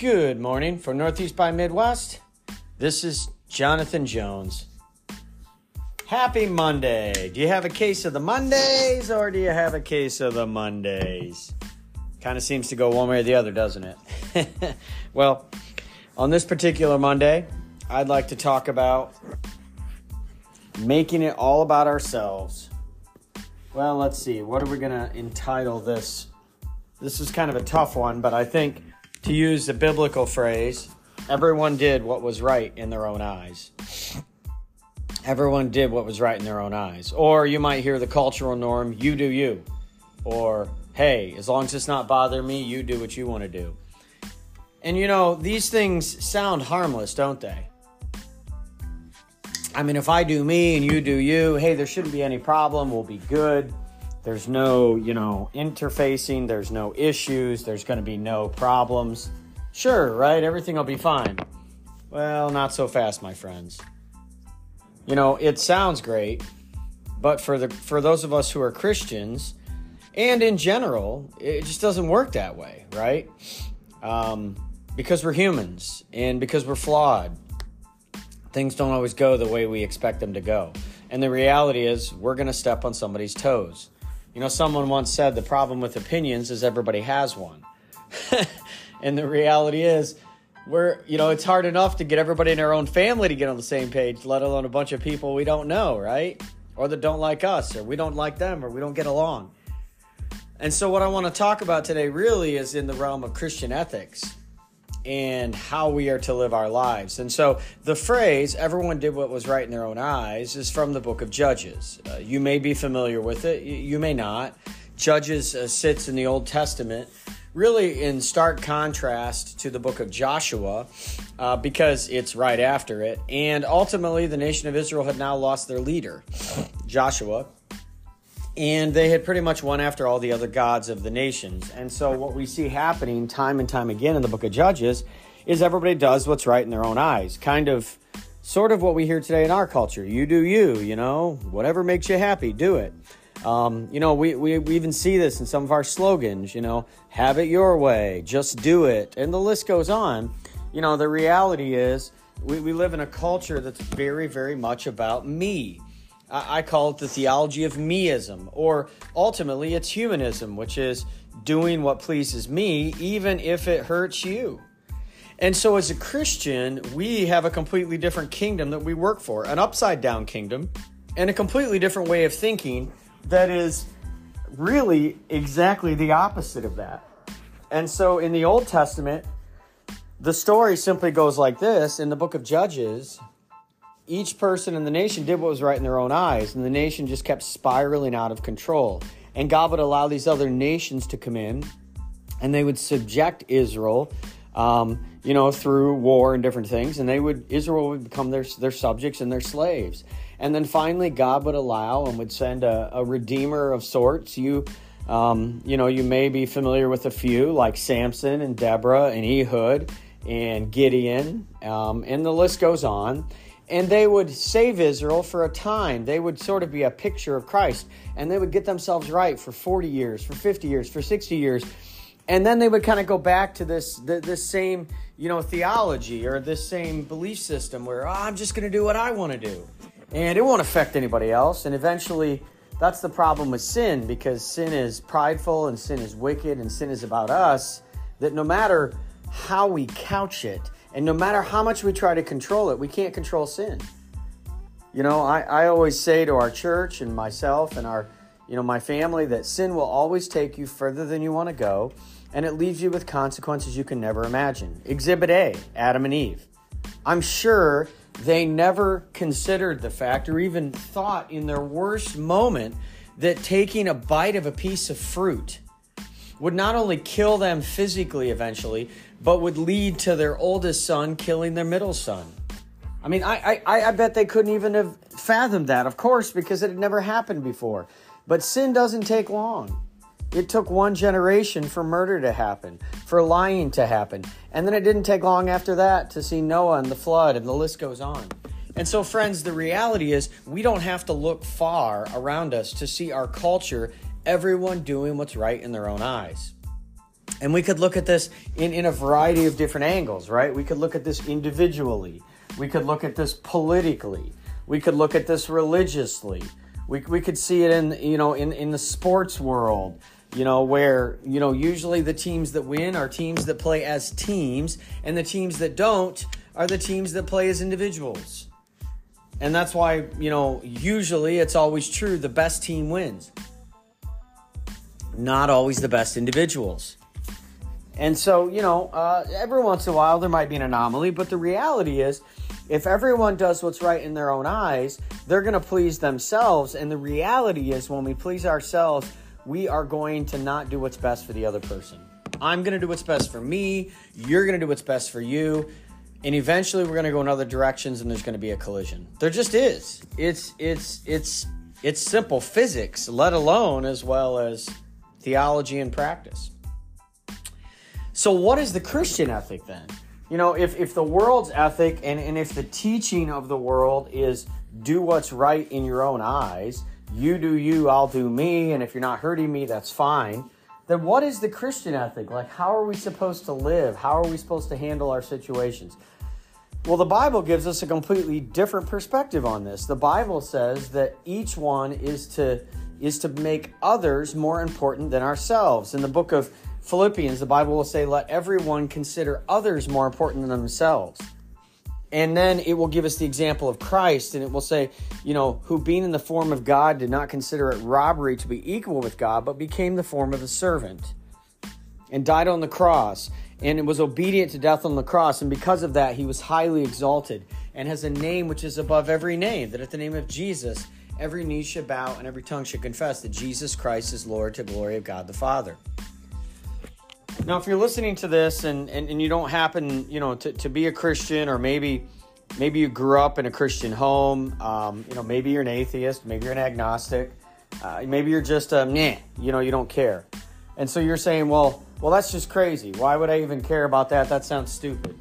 Good morning from Northeast by Midwest. This is Jonathan Jones. Happy Monday. Do you have a case of the Mondays or do you have a case of the Mondays? Kind of seems to go one way or the other, doesn't it? well, on this particular Monday, I'd like to talk about making it all about ourselves. Well, let's see. What are we going to entitle this? This is kind of a tough one, but I think to use the biblical phrase, everyone did what was right in their own eyes. Everyone did what was right in their own eyes. Or you might hear the cultural norm, you do you. Or, hey, as long as it's not bothering me, you do what you want to do. And you know, these things sound harmless, don't they? I mean, if I do me and you do you, hey, there shouldn't be any problem. We'll be good. There's no, you know, interfacing. There's no issues. There's going to be no problems. Sure, right? Everything will be fine. Well, not so fast, my friends. You know, it sounds great, but for the for those of us who are Christians, and in general, it just doesn't work that way, right? Um, because we're humans and because we're flawed, things don't always go the way we expect them to go. And the reality is, we're going to step on somebody's toes. You know, someone once said the problem with opinions is everybody has one. and the reality is, we're, you know, it's hard enough to get everybody in our own family to get on the same page, let alone a bunch of people we don't know, right? Or that don't like us, or we don't like them, or we don't get along. And so, what I want to talk about today really is in the realm of Christian ethics and how we are to live our lives. And so the phrase, everyone did what was right in their own eyes, is from the book of Judges. Uh, you may be familiar with it, you may not. Judges uh, sits in the Old Testament, really in stark contrast to the book of Joshua, uh, because it's right after it. And ultimately, the nation of Israel had now lost their leader, Joshua and they had pretty much won after all the other gods of the nations. And so, what we see happening time and time again in the book of Judges is everybody does what's right in their own eyes. Kind of, sort of what we hear today in our culture. You do you, you know, whatever makes you happy, do it. Um, you know, we, we, we even see this in some of our slogans, you know, have it your way, just do it. And the list goes on. You know, the reality is we, we live in a culture that's very, very much about me. I call it the theology of meism, or ultimately it's humanism, which is doing what pleases me, even if it hurts you. And so, as a Christian, we have a completely different kingdom that we work for an upside down kingdom, and a completely different way of thinking that is really exactly the opposite of that. And so, in the Old Testament, the story simply goes like this in the book of Judges, each person in the nation did what was right in their own eyes, and the nation just kept spiraling out of control. And God would allow these other nations to come in, and they would subject Israel, um, you know, through war and different things, and they would Israel would become their their subjects and their slaves. And then finally, God would allow and would send a, a redeemer of sorts. You, um, you know, you may be familiar with a few like Samson and Deborah and Ehud and Gideon, um, and the list goes on and they would save Israel for a time. They would sort of be a picture of Christ, and they would get themselves right for 40 years, for 50 years, for 60 years. And then they would kind of go back to this this same, you know, theology or this same belief system where oh, I'm just going to do what I want to do. And it won't affect anybody else. And eventually that's the problem with sin because sin is prideful and sin is wicked and sin is about us that no matter how we couch it, and no matter how much we try to control it, we can't control sin. You know, I, I always say to our church and myself and our, you know, my family that sin will always take you further than you want to go, and it leaves you with consequences you can never imagine. Exhibit A Adam and Eve. I'm sure they never considered the fact or even thought in their worst moment that taking a bite of a piece of fruit would not only kill them physically eventually, but would lead to their oldest son killing their middle son. I mean, I, I, I bet they couldn't even have fathomed that, of course, because it had never happened before. But sin doesn't take long. It took one generation for murder to happen, for lying to happen. And then it didn't take long after that to see Noah and the flood, and the list goes on. And so, friends, the reality is we don't have to look far around us to see our culture, everyone doing what's right in their own eyes. And we could look at this in, in a variety of different angles, right? We could look at this individually. We could look at this politically. We could look at this religiously. We, we could see it in, you know, in, in the sports world, you know, where, you know, usually the teams that win are teams that play as teams, and the teams that don't are the teams that play as individuals. And that's why, you know, usually it's always true the best team wins. Not always the best individuals. And so, you know, uh, every once in a while there might be an anomaly, but the reality is, if everyone does what's right in their own eyes, they're going to please themselves. And the reality is, when we please ourselves, we are going to not do what's best for the other person. I'm going to do what's best for me. You're going to do what's best for you. And eventually we're going to go in other directions and there's going to be a collision. There just is. It's it's it's it's simple physics, let alone as well as theology and practice. So, what is the Christian ethic then? You know, if, if the world's ethic and, and if the teaching of the world is do what's right in your own eyes, you do you, I'll do me, and if you're not hurting me, that's fine, then what is the Christian ethic? Like, how are we supposed to live? How are we supposed to handle our situations? Well, the Bible gives us a completely different perspective on this. The Bible says that each one is to is to make others more important than ourselves. In the book of Philippians, the Bible will say, Let everyone consider others more important than themselves. And then it will give us the example of Christ, and it will say, you know, who being in the form of God did not consider it robbery to be equal with God, but became the form of a servant and died on the cross and it was obedient to death on the cross. And because of that, he was highly exalted and has a name which is above every name, that at the name of Jesus, every knee should bow and every tongue should confess that Jesus Christ is Lord to glory of God the Father. Now, if you're listening to this and, and, and you don't happen, you know, to, to be a Christian or maybe maybe you grew up in a Christian home, um, you know, maybe you're an atheist, maybe you're an agnostic, uh, maybe you're just a meh, you know, you don't care. And so you're saying, well, well, that's just crazy. Why would I even care about that? That sounds stupid.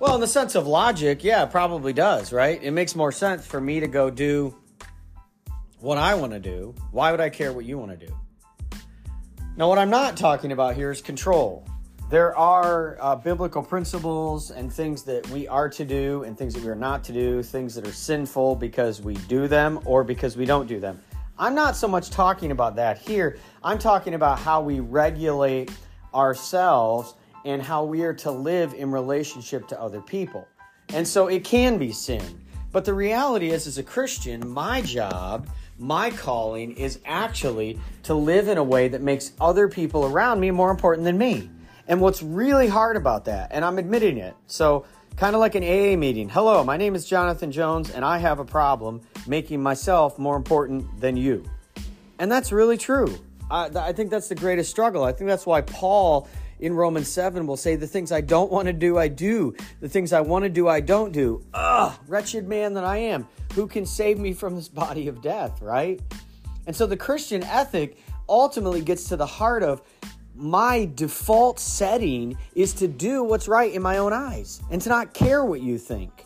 Well, in the sense of logic, yeah, it probably does, right? It makes more sense for me to go do what I want to do. Why would I care what you want to do? Now, what I'm not talking about here is control. There are uh, biblical principles and things that we are to do and things that we are not to do, things that are sinful because we do them or because we don't do them. I'm not so much talking about that here. I'm talking about how we regulate ourselves and how we are to live in relationship to other people. And so it can be sin. But the reality is, as a Christian, my job my calling is actually to live in a way that makes other people around me more important than me. And what's really hard about that, and I'm admitting it, so kind of like an AA meeting. Hello, my name is Jonathan Jones, and I have a problem making myself more important than you. And that's really true. I, I think that's the greatest struggle. I think that's why Paul in Romans 7 will say, The things I don't want to do, I do. The things I want to do, I don't do. Ugh, wretched man that I am. Who can save me from this body of death, right? And so the Christian ethic ultimately gets to the heart of my default setting is to do what's right in my own eyes and to not care what you think.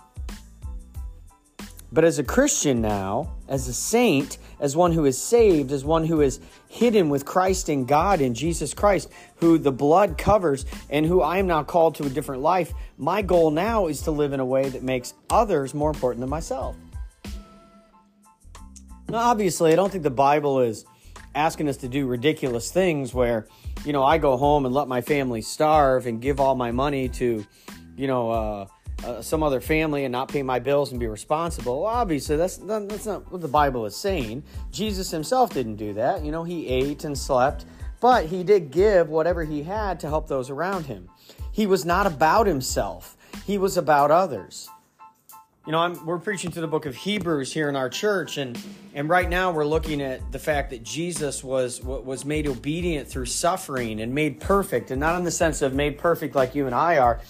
But as a Christian now, as a saint, as one who is saved, as one who is hidden with Christ in God in Jesus Christ, who the blood covers and who I am now called to a different life, my goal now is to live in a way that makes others more important than myself. Now, obviously, I don't think the Bible is asking us to do ridiculous things where, you know, I go home and let my family starve and give all my money to, you know, uh, uh, some other family and not pay my bills and be responsible. Well, obviously, that's that's not what the Bible is saying. Jesus himself didn't do that. You know, he ate and slept, but he did give whatever he had to help those around him. He was not about himself. He was about others. You know, I'm, we're preaching to the book of Hebrews here in our church, and and right now we're looking at the fact that Jesus was was made obedient through suffering and made perfect, and not in the sense of made perfect like you and I are,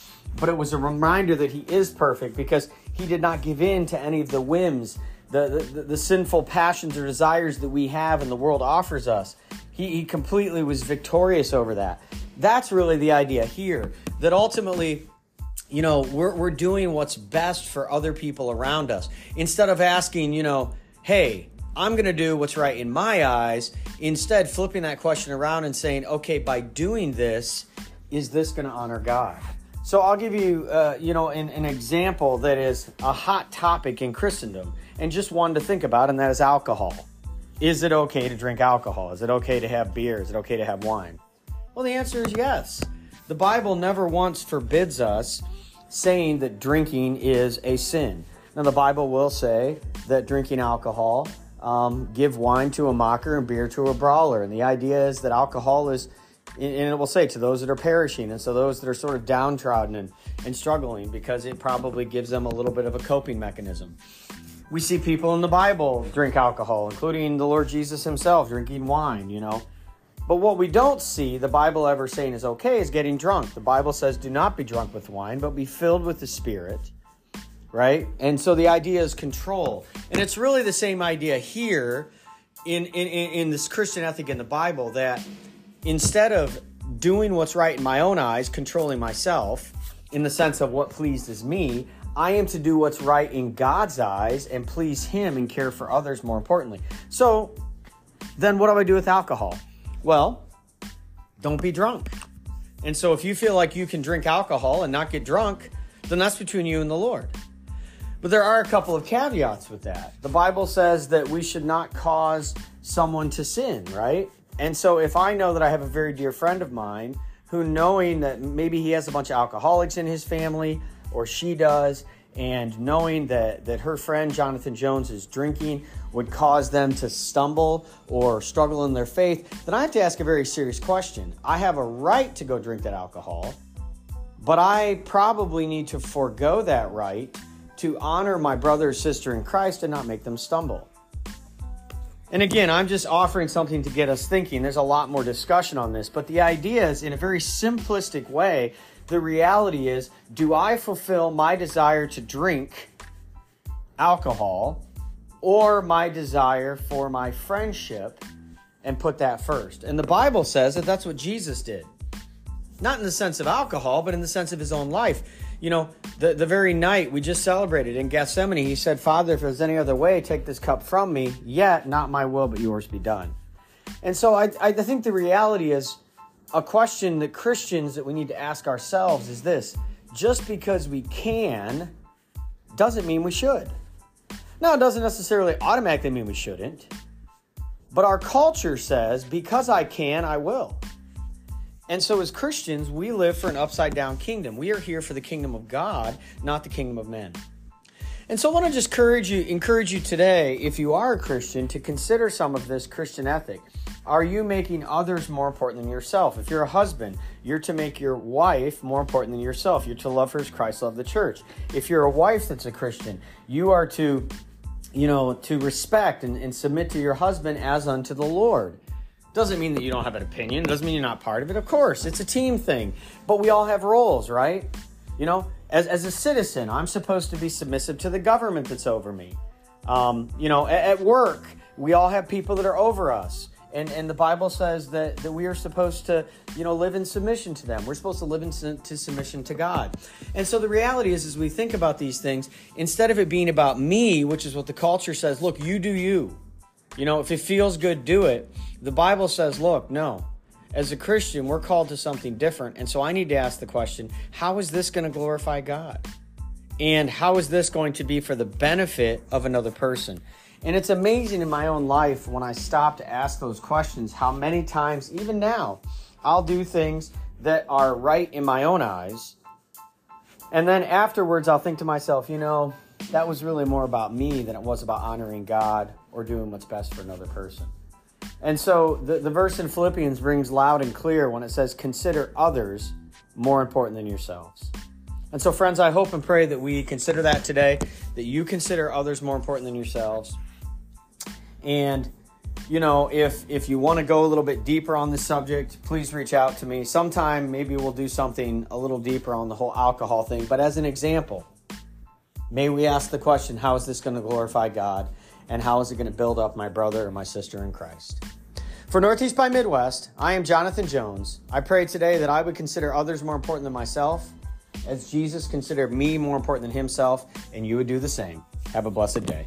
but it was a reminder that he is perfect because he did not give in to any of the whims, the, the, the sinful passions or desires that we have and the world offers us. He, he completely was victorious over that. That's really the idea here that ultimately, you know, we're, we're doing what's best for other people around us. Instead of asking, you know, hey, I'm going to do what's right in my eyes, instead, flipping that question around and saying, okay, by doing this, is this going to honor God? So I'll give you, uh, you know, an, an example that is a hot topic in Christendom and just one to think about, and that is alcohol. Is it okay to drink alcohol? Is it okay to have beer? Is it okay to have wine? Well, the answer is yes. The Bible never once forbids us saying that drinking is a sin. Now, the Bible will say that drinking alcohol, um, give wine to a mocker and beer to a brawler. And the idea is that alcohol is, and it will say to those that are perishing, and so those that are sort of downtrodden and, and struggling, because it probably gives them a little bit of a coping mechanism. We see people in the Bible drink alcohol, including the Lord Jesus himself drinking wine, you know. But what we don't see the Bible ever saying is okay is getting drunk. The Bible says, do not be drunk with wine, but be filled with the Spirit, right? And so the idea is control. And it's really the same idea here in, in, in this Christian ethic in the Bible that instead of doing what's right in my own eyes, controlling myself in the sense of what pleases me, I am to do what's right in God's eyes and please Him and care for others more importantly. So then what do I do with alcohol? Well, don't be drunk. And so if you feel like you can drink alcohol and not get drunk, then that's between you and the Lord. But there are a couple of caveats with that. The Bible says that we should not cause someone to sin, right? And so if I know that I have a very dear friend of mine who, knowing that maybe he has a bunch of alcoholics in his family or she does, and knowing that, that her friend Jonathan Jones is drinking would cause them to stumble or struggle in their faith, then I have to ask a very serious question. I have a right to go drink that alcohol, but I probably need to forego that right to honor my brother or sister in Christ and not make them stumble. And again, I'm just offering something to get us thinking. There's a lot more discussion on this, but the idea is in a very simplistic way the reality is do I fulfill my desire to drink alcohol or my desire for my friendship and put that first? And the Bible says that that's what Jesus did. Not in the sense of alcohol, but in the sense of his own life. You know, the, the very night we just celebrated in Gethsemane, he said, Father, if there's any other way, take this cup from me, yet not my will, but yours be done. And so I, I think the reality is a question that Christians that we need to ask ourselves is this just because we can doesn't mean we should. Now, it doesn't necessarily automatically mean we shouldn't, but our culture says because I can, I will. And so, as Christians, we live for an upside down kingdom. We are here for the kingdom of God, not the kingdom of men. And so, I want to just encourage you, encourage you today, if you are a Christian, to consider some of this Christian ethic. Are you making others more important than yourself? If you're a husband, you're to make your wife more important than yourself. You're to love her as Christ loved the church. If you're a wife that's a Christian, you are to, you know, to respect and, and submit to your husband as unto the Lord. Doesn't mean that you don't have an opinion. Doesn't mean you're not part of it. Of course, it's a team thing. But we all have roles, right? You know, as, as a citizen, I'm supposed to be submissive to the government that's over me. Um, you know, at, at work, we all have people that are over us. And, and the Bible says that, that we are supposed to, you know, live in submission to them. We're supposed to live in to submission to God. And so the reality is, as we think about these things, instead of it being about me, which is what the culture says, look, you do you. You know, if it feels good, do it. The Bible says, look, no. As a Christian, we're called to something different. And so I need to ask the question how is this going to glorify God? And how is this going to be for the benefit of another person? And it's amazing in my own life when I stop to ask those questions how many times, even now, I'll do things that are right in my own eyes. And then afterwards, I'll think to myself, you know, that was really more about me than it was about honoring God or doing what's best for another person. And so the, the verse in Philippians brings loud and clear when it says, Consider others more important than yourselves. And so, friends, I hope and pray that we consider that today, that you consider others more important than yourselves. And you know, if if you want to go a little bit deeper on this subject, please reach out to me. Sometime maybe we'll do something a little deeper on the whole alcohol thing. But as an example, may we ask the question, how is this going to glorify God? And how is it going to build up my brother or my sister in Christ? For Northeast by Midwest, I am Jonathan Jones. I pray today that I would consider others more important than myself, as Jesus considered me more important than himself, and you would do the same. Have a blessed day.